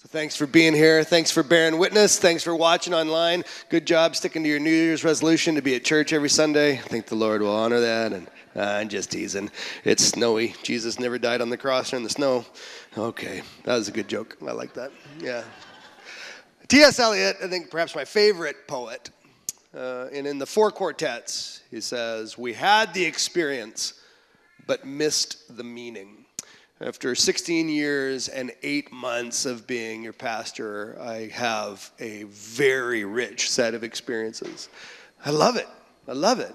So thanks for being here. Thanks for bearing witness. Thanks for watching online. Good job sticking to your New Year's resolution to be at church every Sunday. I think the Lord will honor that. And uh, I'm just teasing. It's snowy. Jesus never died on the cross or in the snow. Okay, that was a good joke. I like that. Yeah. T.S. Eliot, I think perhaps my favorite poet, uh, and in the four quartets, he says, We had the experience, but missed the meaning. After 16 years and eight months of being your pastor, I have a very rich set of experiences. I love it. I love it.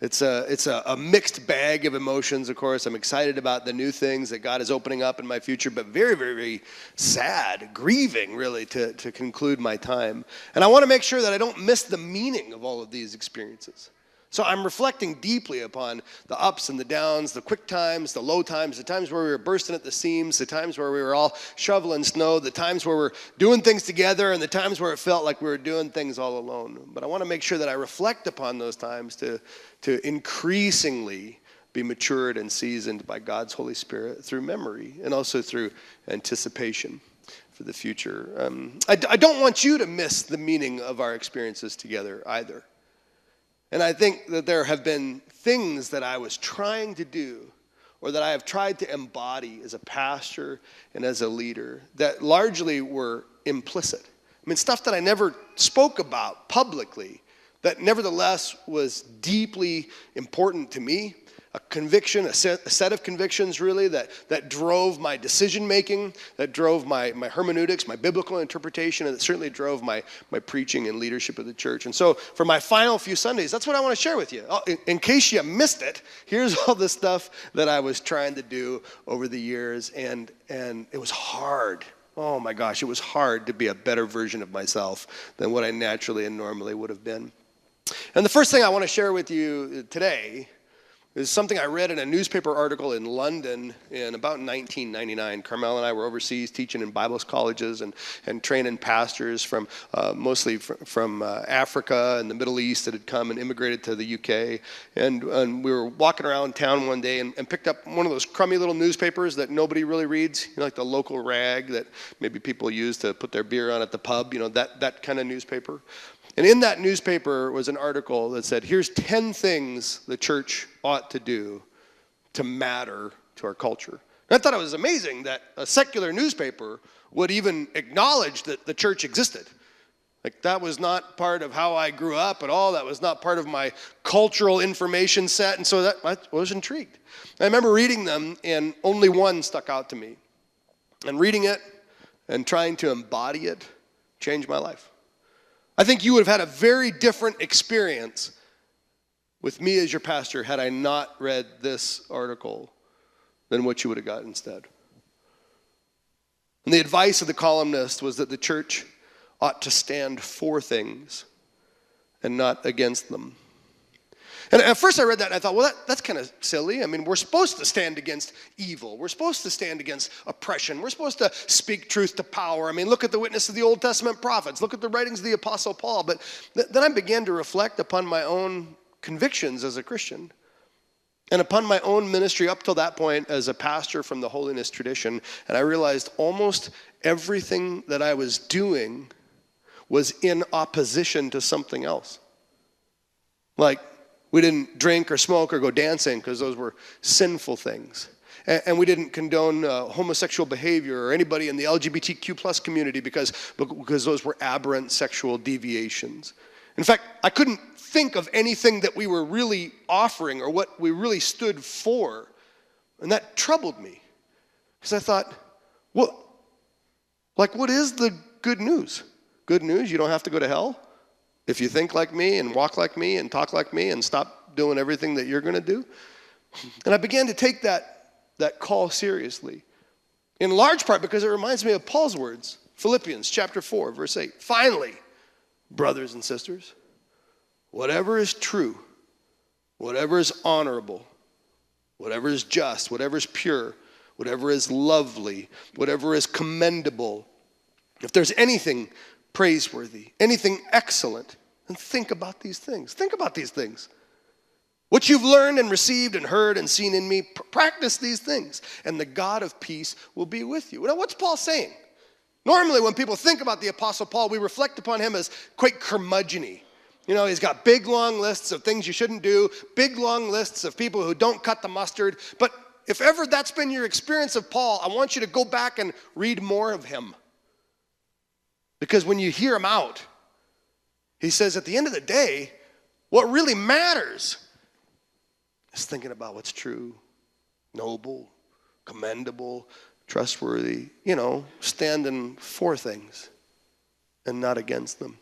It's a, it's a, a, mixed bag of emotions, of course. I'm excited about the new things that God is opening up in my future, but very, very, very sad, grieving, really, to, to conclude my time. And I want to make sure that I don't miss the meaning of all of these experiences. So I'm reflecting deeply upon the ups and the downs, the quick times, the low times, the times where we were bursting at the seams, the times where we were all shoveling snow, the times where we're doing things together, and the times where it felt like we were doing things all alone. But I want to make sure that I reflect upon those times to, to increasingly be matured and seasoned by God's Holy Spirit through memory and also through anticipation for the future. Um, I, I don't want you to miss the meaning of our experiences together either. And I think that there have been things that I was trying to do or that I have tried to embody as a pastor and as a leader that largely were implicit. I mean, stuff that I never spoke about publicly that nevertheless was deeply important to me a conviction, a set, a set, of convictions really that, that drove my decision making, that drove my, my hermeneutics, my biblical interpretation, and that certainly drove my, my preaching and leadership of the church. And so for my final few Sundays, that's what I want to share with you. Oh, in, in case you missed it, here's all the stuff that I was trying to do over the years, and, and it was hard. Oh my gosh, it was hard to be a better version of myself than what I naturally and normally would have been. And the first thing I want to share with you today is something I read in a newspaper article in London in about 1999. Carmel and I were overseas teaching in Bible colleges and, and training pastors from uh, mostly fr- from uh, Africa and the Middle East that had come and immigrated to the UK. And, and we were walking around town one day and, and, picked up one of those crummy little newspapers that nobody really reads, you know, like the local rag that maybe people use to put their beer on at the pub, you know, that, that kind of newspaper. And in that newspaper was an article that said, here's 10 things the church ought to do to matter to our culture. And I thought it was amazing that a secular newspaper would even acknowledge that the church existed. Like, that was not part of how I grew up at all. That was not part of my cultural information set. And so that, I was intrigued. I remember reading them, and only one stuck out to me. And reading it and trying to embody it changed my life. I think you would have had a very different experience with me as your pastor had I not read this article than what you would have got instead. And the advice of the columnist was that the church ought to stand for things and not against them. And at first I read that and I thought, well, that, that's kind of silly. I mean, we're supposed to stand against evil. We're supposed to stand against oppression. We're supposed to speak truth to power. I mean, look at the witness of the Old Testament prophets. Look at the writings of the Apostle Paul. But th- then I began to reflect upon my own convictions as a Christian and upon my own ministry up till that point as a pastor from the holiness tradition. And I realized almost everything that I was doing was in opposition to something else. Like, we didn't drink or smoke or go dancing because those were sinful things. And, and we didn't condone uh, homosexual behavior or anybody in the LGBTQ plus community because, because those were aberrant sexual deviations. In fact, I couldn't think of anything that we were really offering or what we really stood for. And that troubled me because I thought, well, like, what is the good news? Good news, you don't have to go to hell? If you think like me and walk like me and talk like me and stop doing everything that you're going to do. And I began to take that, that call seriously. In large part because it reminds me of Paul's words, Philippians chapter 4, verse 8. Finally, brothers and sisters, whatever is true, whatever is honorable, whatever is just, whatever is pure, whatever is lovely, whatever is commendable, if there's anything praiseworthy, anything excellent, and think about these things. Think about these things. What you've learned and received and heard and seen in me, practice these things, and the God of peace will be with you. Now, what's Paul saying? Normally, when people think about the Apostle Paul, we reflect upon him as quite curmudgeon You know, he's got big, long lists of things you shouldn't do, big, long lists of people who don't cut the mustard. But if ever that's been your experience of Paul, I want you to go back and read more of him. Because when you hear him out, he says at the end of the day, what really matters is thinking about what's true, noble, commendable, trustworthy, you know, standing for things and not against them.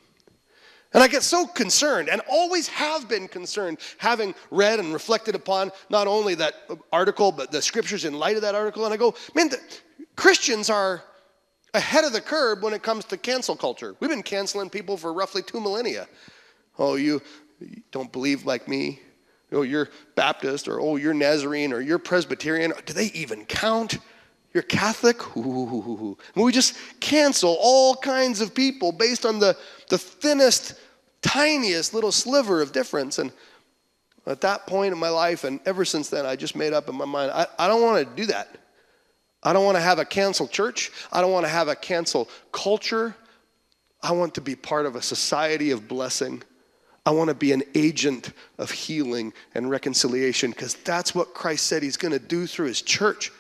And I get so concerned and always have been concerned, having read and reflected upon not only that article, but the scriptures in light of that article. And I go, man, the, Christians are ahead of the curve when it comes to cancel culture. We've been canceling people for roughly two millennia. Oh, you, don't believe like me? Oh, you're Baptist, or oh, you're Nazarene, or you're Presbyterian. Do they even count? You're Catholic? Ooh. We just cancel all kinds of people based on the, the thinnest, tiniest little sliver of difference. And at that point in my life, and ever since then, I just made up in my mind I, I don't want to do that. I don't want to have a cancel church. I don't want to have a cancel culture. I want to be part of a society of blessing. I want to be an agent of healing and reconciliation because that's what Christ said he's going to do through his church.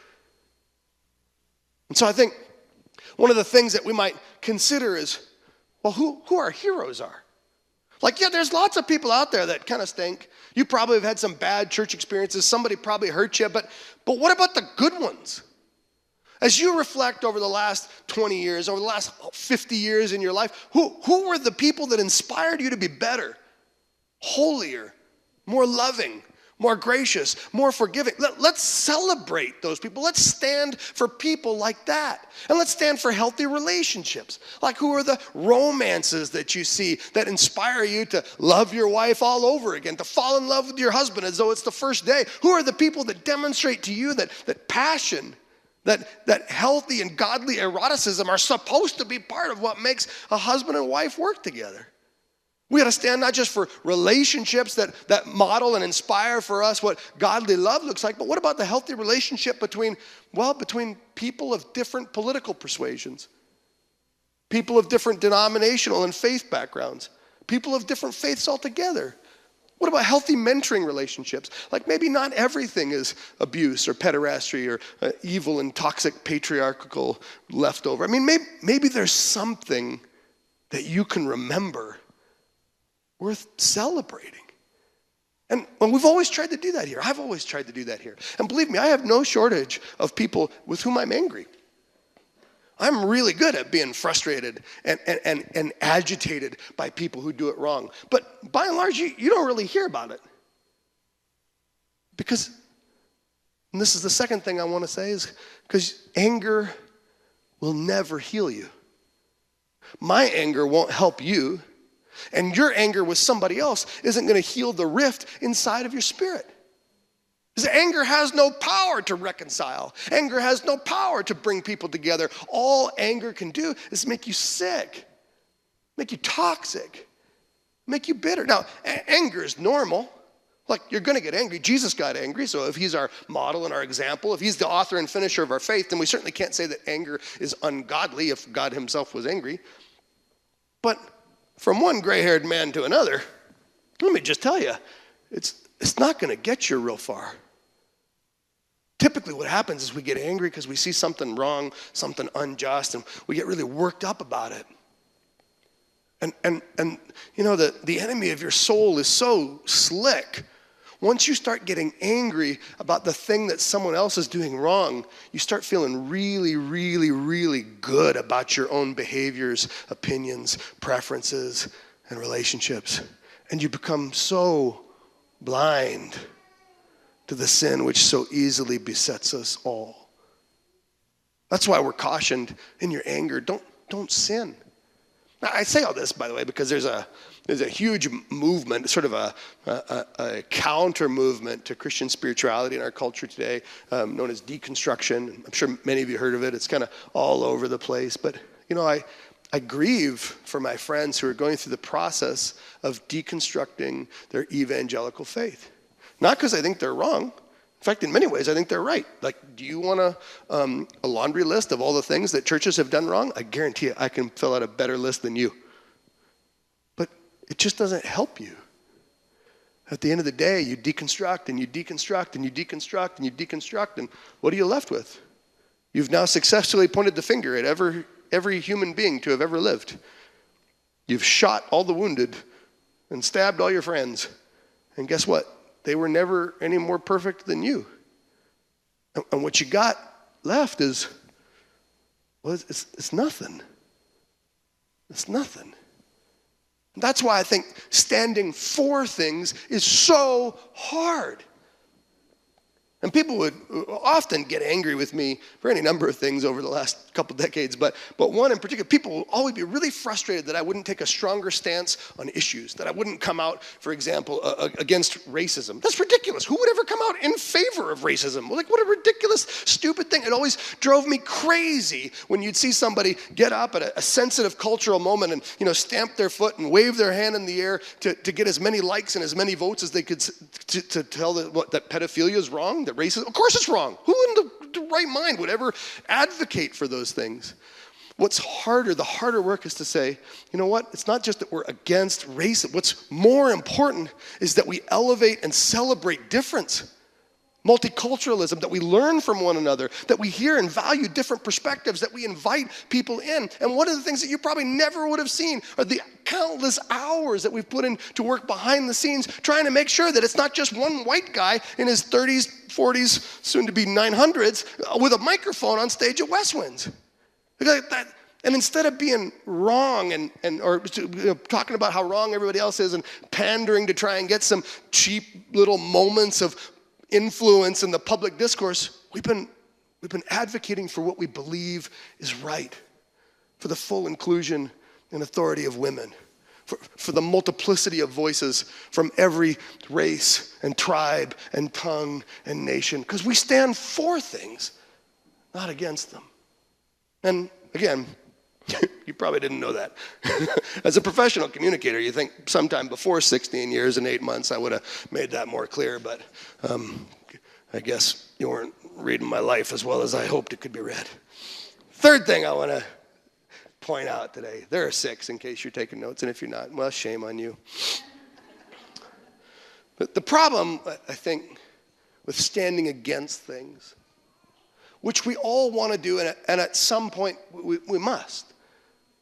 And so I think one of the things that we might consider is well, who, who our heroes are. Like, yeah, there's lots of people out there that kind of stink. You probably have had some bad church experiences. Somebody probably hurt you, but, but what about the good ones? As you reflect over the last 20 years, over the last 50 years in your life, who, who were the people that inspired you to be better, holier, more loving, more gracious, more forgiving. Let, us celebrate those people. Let's stand for people like that. And let's stand for healthy relationships. Like, who are the romances that you see that inspire you to love your wife all over again, to fall in love with your husband as though it's the first day? Who are the people that demonstrate to you that, that passion? That, that healthy and godly eroticism are supposed to be part of what makes a husband and wife work together. We got to stand not just for relationships that, that model and inspire for us what godly love looks like, but what about the healthy relationship between, well, between people of different political persuasions, people of different denominational and faith backgrounds, people of different faiths altogether? What about healthy mentoring relationships? Like maybe not everything is abuse or pederasty or uh, evil and toxic patriarchal leftover. I mean, maybe, maybe there's something that you can remember worth celebrating. And we've always tried to do that here. I've always tried to do that here. And believe me, I have no shortage of people with whom I'm angry. I'm really good at being frustrated and, and, and, and agitated by people who do it wrong. But by and large, you, you don't really hear about it. Because, and this is the second thing I want to say, is because anger will never heal you. My anger won't help you and your anger with somebody else isn't going to heal the rift inside of your spirit. Because anger has no power to reconcile. Anger has no power to bring people together. All anger can do is make you sick, make you toxic, make you bitter. Now, a- anger is normal. Like, you're going to get angry. Jesus got angry, so if he's our model and our example, if he's the author and finisher of our faith, then we certainly can't say that anger is ungodly if God himself was angry. But from one gray haired man to another, let me just tell you, it's, it's not going to get you real far. Typically, what happens is we get angry because we see something wrong, something unjust, and we get really worked up about it. And, and, and you know, the, the enemy of your soul is so slick once you start getting angry about the thing that someone else is doing wrong, you start feeling really, really, really good about your own behaviors, opinions, preferences, and relationships. And you become so blind to the sin which so easily besets us all. That's why we're cautioned in your anger don't, don't sin. Now, I say all this, by the way, because there's a, there's a huge movement, sort of a, a, a counter movement to Christian spirituality in our culture today, um, known as deconstruction. I'm sure many of you heard of it. It's kind of all over the place. But, you know, I, I grieve for my friends who are going through the process of deconstructing their evangelical faith. Not because I think they're wrong, In fact, in many ways, I think they're right. Like, do you want a, um, a laundry list of all the things that churches have done wrong? I guarantee you, I can fill out a better list than you. But it just doesn't help you. At the end of the day, you deconstruct and you deconstruct and you deconstruct and you deconstruct, and what are you left with? You've now successfully pointed the finger at every, every human being to have ever lived. You've shot all the wounded and stabbed all your friends. And guess what? They were never any more perfect than you. And what you got left is, well, it's, it's nothing. It's nothing. That's why I think standing for things is so hard. And people would often get angry with me for any number of things over the last couple decades, but, but one in particular, people will always be really frustrated that I wouldn't take a stronger stance on issues, that I wouldn't come out, for example, uh, against racism. That's ridiculous. Who would ever come out in favor of racism? Like, what a ridiculous, stupid thing. It always drove me crazy when you'd see somebody get up at a, a sensitive cultural moment and, you know, stamp their foot and wave their hand in the air to, to get as many likes and as many votes as they could to, to tell that, what, that pedophilia is wrong, that racism, of course it's wrong. Who in the, the right mind would ever advocate for those things? What's harder, the harder work is to say, you know what? It's not just that we're against racism. What's more important is that we elevate and celebrate difference multiculturalism, that we learn from one another, that we hear and value different perspectives, that we invite people in. And one of the things that you probably never would have seen are the countless hours that we've put in to work behind the scenes trying to make sure that it's not just one white guy in his 30s, 40s, soon to be 900s uh, with a microphone on stage at Westwinds. And instead of being wrong and, and or you know, talking about how wrong everybody else is and pandering to try and get some cheap little moments of influence in the public discourse, we've been, we've been advocating for what we believe is right, for the full inclusion and authority of women, for, for the multiplicity of voices from every race and tribe and tongue and nation, because we stand for things, not against them. And again, you probably didn't know that. As a professional communicator, you think sometime before 16 years and eight months I would have made that more clear, but um, I guess you weren't reading my life as well as I hoped it could be read. Third thing I want to point out today there are six in case you're taking notes, and if you're not, well, shame on you. But the problem, I think, with standing against things, which we all want to do, and at some point we, we must,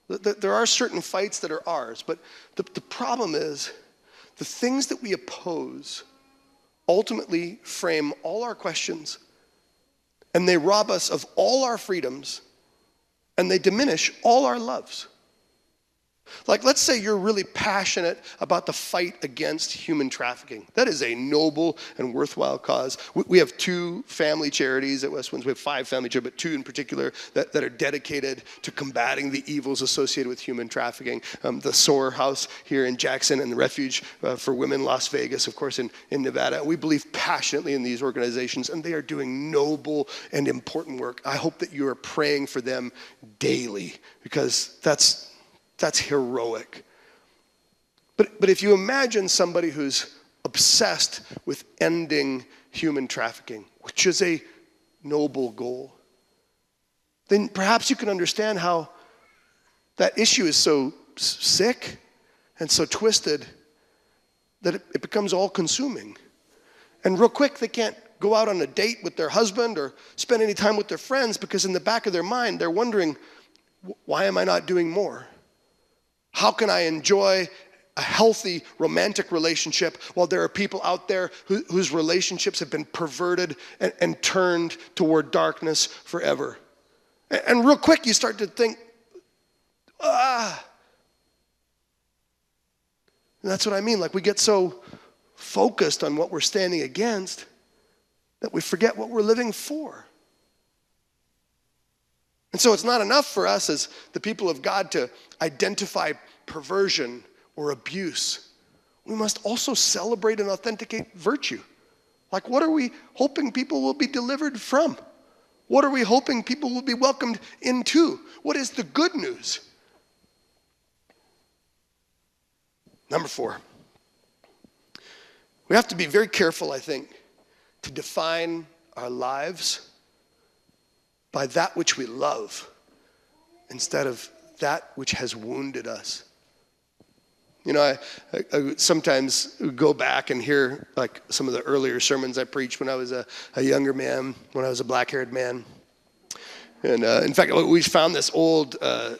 there are certain fights that are ours, but the, the problem is the things that we oppose ultimately frame all our questions and they rob us of all our freedoms and they diminish all our loves. Like, let's say you're really passionate about the fight against human trafficking. That is a noble and worthwhile cause. We have two family charities at Westwinds. We have five family charities, but two in particular that, that are dedicated to combating the evils associated with human trafficking. Um, the SOAR House here in Jackson and the Refuge uh, for Women Las Vegas, of course, in, in Nevada. We believe passionately in these organizations, and they are doing noble and important work. I hope that you are praying for them daily because that's that's heroic. But, but if you imagine somebody who's obsessed with ending human trafficking, which is a noble goal, then perhaps you can understand how that issue is so sick and so twisted that it, it becomes all consuming. And real quick, they can't go out on a date with their husband or spend any time with their friends because in the back of their mind, they're wondering, why am I not doing more? How can I enjoy a healthy romantic relationship while there are people out there who, whose relationships have been perverted and, and turned toward darkness forever? And, and real quick, you start to think, ah. And that's what I mean. Like we get so focused on what we're standing against that we forget what we're living for. And so it's not enough for us as the people of God to identify perversion or abuse. We must also celebrate and authenticate virtue. Like, what are we hoping people will be delivered from? What are we hoping people will be welcomed into? What is the good news? Number four, we have to be very careful, I think, to define our lives by that which we love instead of that which has wounded us. You know, I, I, I, sometimes go back and hear like some of the earlier sermons I preached when I was a, a younger man, when I was a black haired man. And uh, in fact, we found this old uh,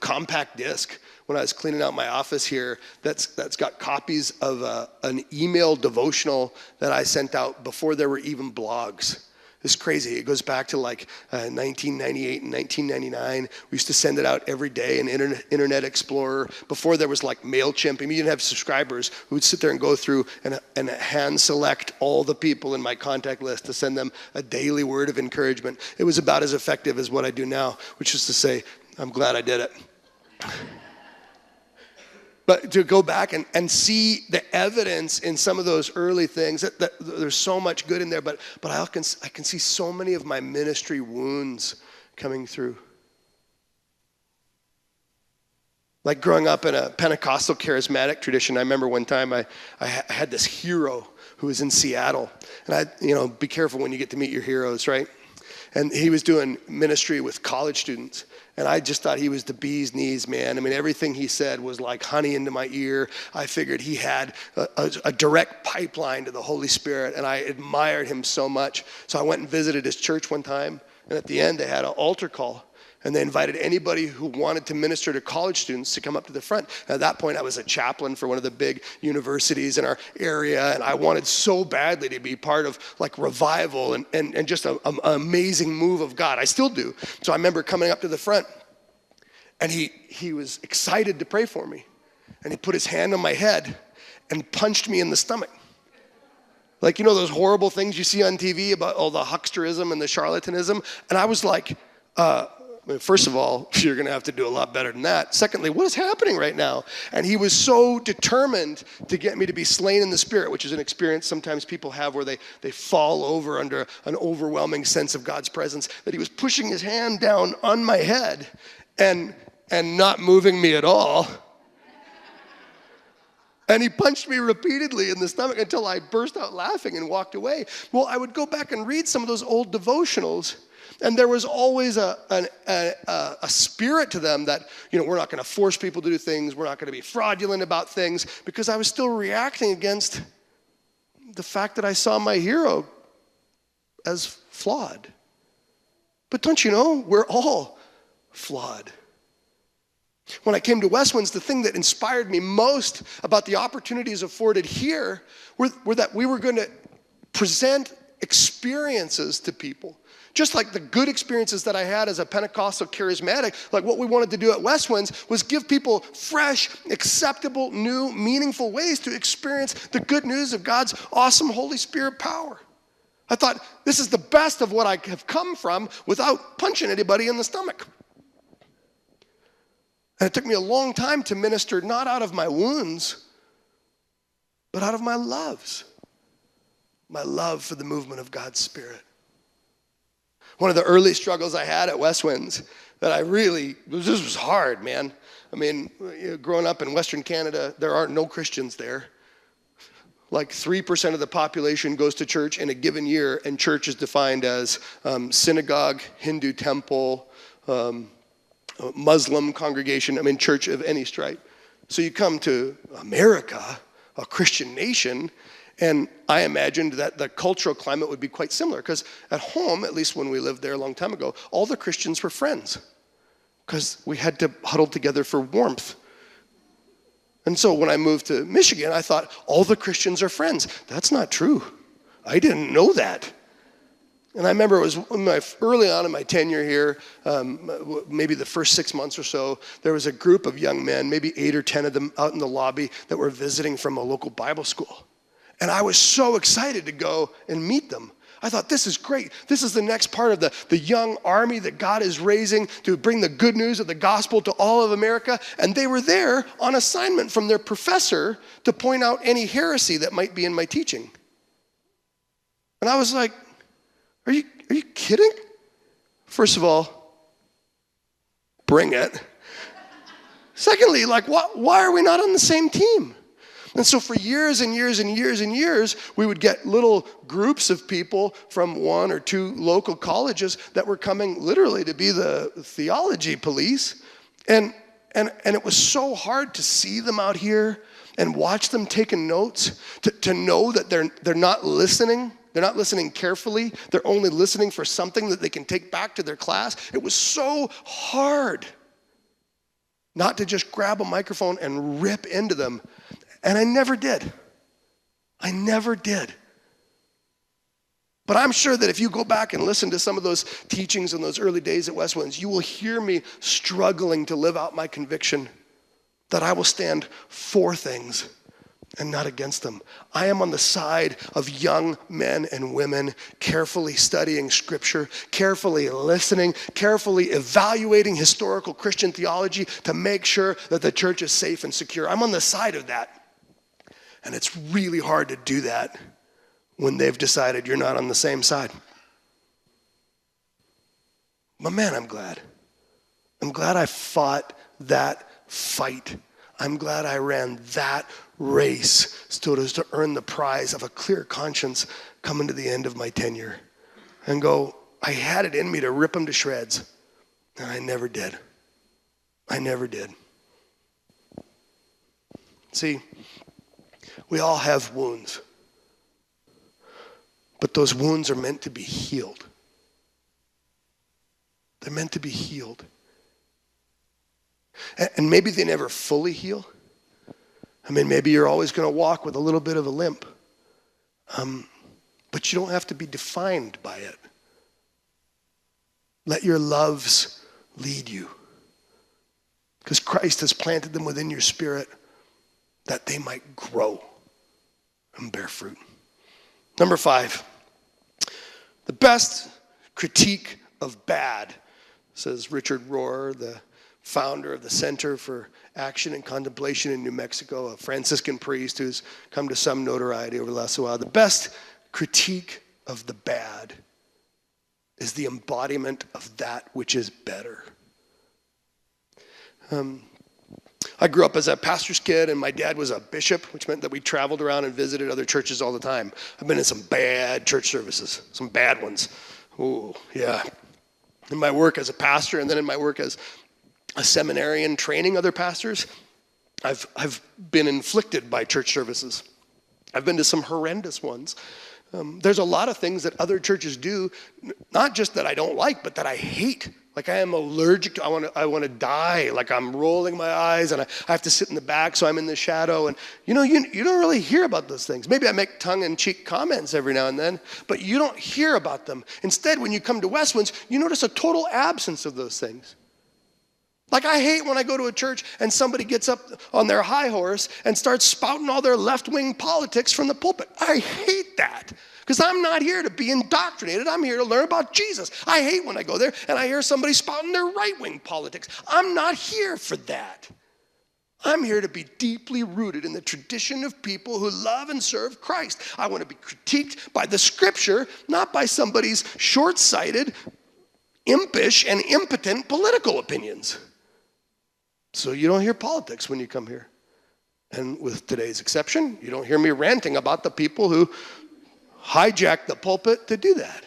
compact disc when I was cleaning out my office here that's, that's got copies of uh, an email devotional that I sent out before there were even blogs. It's crazy. It goes back to like uh, 1998 and 1999. We used to send it out every day in Internet, Internet Explorer. Before there was like MailChimp, I mean, you didn't have subscribers who would sit there and go through and, and hand select all the people in my contact list to send them a daily word of encouragement. It was about as effective as what I do now, which is to say, I'm glad I did it. But to go back and, and see the evidence in some of those early things, that, that there's so much good in there, but, but I, can, I can see so many of my ministry wounds coming through. Like growing up in a Pentecostal charismatic tradition, I remember one time I, I had this hero who was in Seattle. And I, you know, be careful when you get to meet your heroes, right? And he was doing ministry with college students. And I just thought he was the bee's knees, man. I mean, everything he said was like honey into my ear. I figured he had a, a, a, direct pipeline to the Holy Spirit, and I admired him so much. So I went and visited his church one time, and at the end, they had an altar call and they invited anybody who wanted to minister to college students to come up to the front. At that point, I was a chaplain for one of the big universities in our area, and I wanted so badly to be part of like revival and, and, and just an amazing move of God. I still do. So I remember coming up to the front, and he, he was excited to pray for me. And he put his hand on my head and punched me in the stomach. Like, you know, those horrible things you see on TV about all the hucksterism and the charlatanism? And I was like, uh, first of all, you're going to have to do a lot better than that. Secondly, what is happening right now? And he was so determined to get me to be slain in the spirit, which is an experience sometimes people have where they, they fall over under an overwhelming sense of God's presence, that he was pushing his hand down on my head and, and not moving me at all. And he punched me repeatedly in the stomach until I burst out laughing and walked away. Well, I would go back and read some of those old devotionals and there was always a, a, a, a spirit to them that, you know, we're not going to force people to do things, we're not going to be fraudulent about things, because I was still reacting against the fact that I saw my hero as flawed. But don't you know, we're all flawed. When I came to Westwinds, the thing that inspired me most about the opportunities afforded here were, were that we were going to present experiences to people just like the good experiences that I had as a Pentecostal charismatic, like what we wanted to do at Westwinds was give people fresh, acceptable, new, meaningful ways to experience the good news of God's awesome Holy Spirit power. I thought this is the best of what I have come from without punching anybody in the stomach. And it took me a long time to minister not out of my wounds, but out of my loves. My love for the movement of God's Spirit. One of the early struggles I had at Westwinds that I really, this was hard, man. I mean, growing up in Western Canada, there are no Christians there. Like 3% of the population goes to church in a given year, and church is defined as um, synagogue, Hindu temple, um, Muslim congregation, I mean, church of any stripe. So you come to America, a Christian nation, and I imagined that the cultural climate would be quite similar because at home, at least when we lived there a long time ago, all the Christians were friends because we had to huddle together for warmth. And so when I moved to Michigan, I thought all the Christians are friends. That's not true. I didn't know that. And I remember it was my, early on in my tenure here, um, maybe the first six months or so, there was a group of young men, maybe eight or 10 of them out in the lobby that were visiting from a local Bible school. And I was so excited to go and meet them. I thought, this is great. This is the next part of the, the young army that God is raising to bring the good news of the gospel to all of America. And they were there on assignment from their professor to point out any heresy that might be in my teaching. And I was like, are you, are you kidding? First of all, bring it. Secondly, like, why, why are we not on the same team? And so, for years and years and years and years, we would get little groups of people from one or two local colleges that were coming literally to be the theology police. And, and, and it was so hard to see them out here and watch them taking notes, to, to know that they're, they're not listening. They're not listening carefully. They're only listening for something that they can take back to their class. It was so hard not to just grab a microphone and rip into them and I never did. I never did. But I'm sure that if you go back and listen to some of those teachings in those early days at Westwinds, you will hear me struggling to live out my conviction that I will stand for things and not against them. I am on the side of young men and women carefully studying scripture, carefully listening, carefully evaluating historical Christian theology to make sure that the church is safe and secure. I'm on the side of that. And it's really hard to do that when they've decided you're not on the same side. But man, I'm glad. I'm glad I fought that fight. I'm glad I ran that race so as to earn the prize of a clear conscience coming to the end of my tenure and go, I had it in me to rip them to shreds, and I never did. I never did. See, we all have wounds. But those wounds are meant to be healed. They're meant to be healed. And maybe they never fully heal. I mean, maybe you're always going to walk with a little bit of a limp. Um, but you don't have to be defined by it. Let your loves lead you. Because Christ has planted them within your spirit that they might grow and bear fruit. Number five, the best critique of bad, says Richard Rohr, the founder of the Center for Action and Contemplation in New Mexico, a Franciscan priest who's come to some notoriety over the last while. The best critique of the bad is the embodiment of that which is better. Um, I grew up as a pastor's kid, and my dad was a bishop, which meant that we traveled around and visited other churches all the time. I've been in some bad church services, some bad ones. Oh, yeah. In my work as a pastor, and then in my work as a seminarian training other pastors, I've, I've been inflicted by church services. I've been to some horrendous ones. Um, there's a lot of things that other churches do, not just that I don't like, but that I hate. Like I am allergic to, I want to, I want to die. Like I'm rolling my eyes and I, I have to sit in the back so I'm in the shadow. And you know, you, you don't really hear about those things. Maybe I make tongue in cheek comments every now and then, but you don't hear about them. Instead, when you come to Westwinds, you notice a total absence of those things. Like I hate when I go to a church and somebody gets up on their high horse and starts spouting all their left wing politics from the pulpit. I hate that. Because I'm not here to be indoctrinated. I'm here to learn about Jesus. I hate when I go there and I hear somebody spouting their right wing politics. I'm not here for that. I'm here to be deeply rooted in the tradition of people who love and serve Christ. I want to be critiqued by the scripture, not by somebody's short sighted, impish, and impotent political opinions. So you don't hear politics when you come here. And with today's exception, you don't hear me ranting about the people who hijack the pulpit to do that.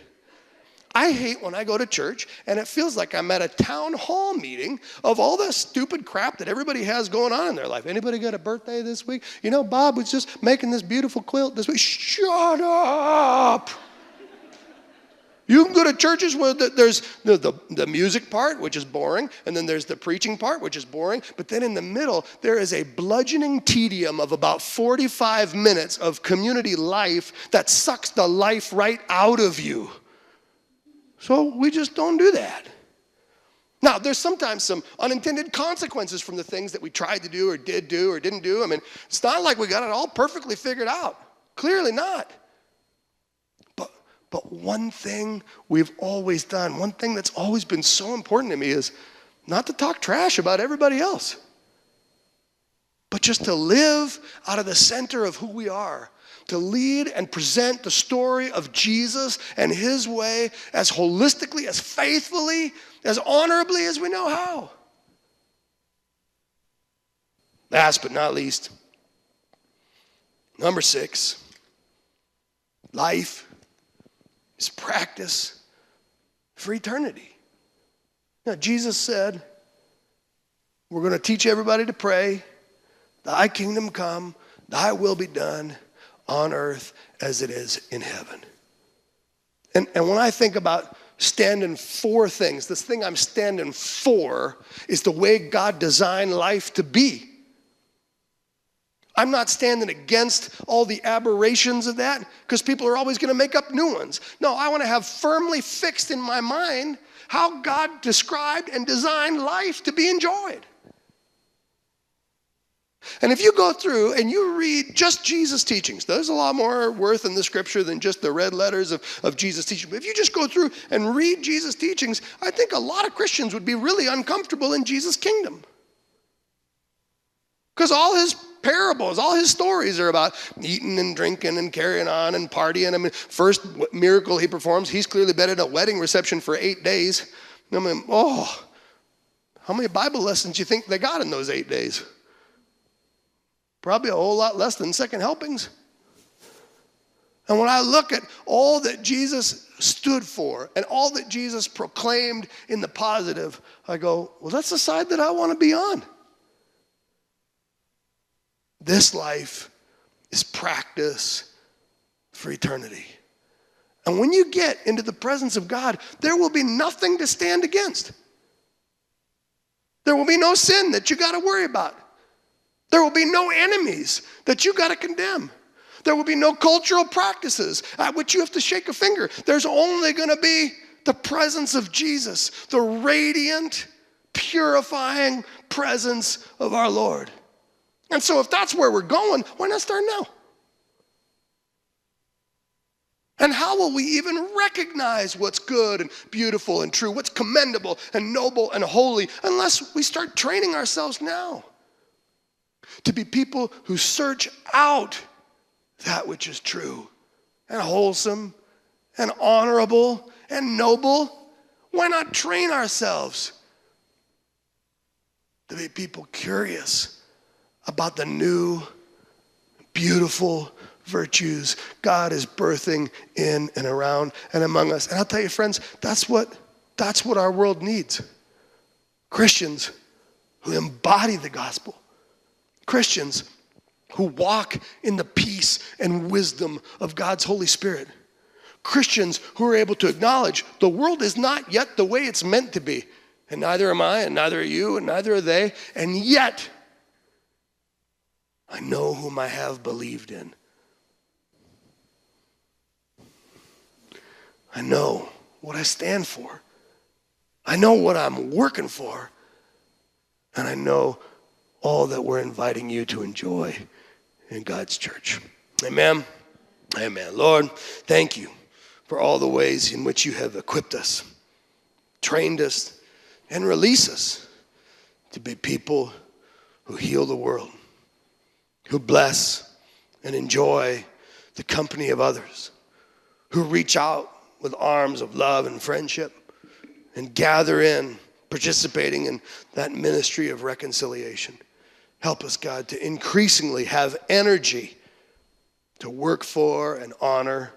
I hate when I go to church and it feels like I'm at a town hall meeting of all the stupid crap that everybody has going on in their life. Anybody got a birthday this week? You know, Bob was just making this beautiful quilt this week. Shut up! You can go to churches where there's the, the, the, music part, which is boring, and then there's the preaching part, which is boring. But then in the middle, there is a bludgeoning tedium of about 45 minutes of community life that sucks the life right out of you. So we just don't do that. Now, there's sometimes some unintended consequences from the things that we tried to do or did do or didn't do. I mean, it's not like we got it all perfectly figured out. Clearly not. But one thing we've always done, one thing that's always been so important to me is not to talk trash about everybody else, but just to live out of the center of who we are, to lead and present the story of Jesus and his way as holistically, as faithfully, as honorably as we know how. Last but not least, Number six, life is practice for eternity. Now, Jesus said, We're going to teach everybody to pray, Thy kingdom come, Thy will be done on earth as it is in heaven. And, and when I think about standing for things, this thing I'm standing for is the way God designed life to be. I'm not standing against all the aberrations of that because people are always going to make up new ones. No, I want to have firmly fixed in my mind how God described and designed life to be enjoyed. And if you go through and you read just Jesus' teachings, there's a lot more worth in the scripture than just the red letters of, of Jesus' teaching. But if you just go through and read Jesus' teachings, I think a lot of Christians would be really uncomfortable in Jesus' kingdom. Because all his parables, all his stories are about eating and drinking and carrying on and partying. I mean, first miracle he performs, he's clearly been at a wedding reception for eight days. I mean, oh, how many Bible lessons do you think they got in those eight days? Probably a whole lot less than second helpings. And when I look at all that Jesus stood for and all that Jesus proclaimed in the positive, I go, well, that's the side that I want to be on. This life is practice for eternity. And when you get into the presence of God, there will be nothing to stand against. There will be no sin that you got to worry about. There will be no enemies that you got to condemn. There will be no cultural practices at which you have to shake a finger. There's only going to be the presence of Jesus, the radiant, purifying presence of our Lord. And so, if that's where we're going, why not start now? And how will we even recognize what's good and beautiful and true, what's commendable and noble and holy, unless we start training ourselves now? to be people who search out that which is true and wholesome and honorable and noble. Why not train ourselves to be people curious about the new, beautiful virtues God is birthing in and around and among us? And I'll tell you, friends, that's what, that's what our world needs Christians who embody the gospel Christians who walk in the peace and wisdom of God's Holy Spirit. Christians who are able to acknowledge the world is not yet the way it's meant to be. And neither am I, and neither are you, and neither are they. And yet, I know whom I have believed in. I know what I stand for. I know what I'm working for. And I know all that we're inviting you to enjoy in God's church. Amen. Amen. Lord, thank you for all the ways in which you have equipped us, trained us, and released us to be people who heal the world, who bless and enjoy the company of others, who reach out with arms of love and friendship and gather in, participating in that ministry of reconciliation. Help us, God, to increasingly have energy to work for and honor,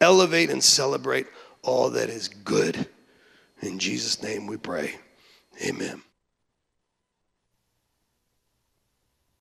elevate and celebrate all that is good. In Jesus' name we pray. Amen.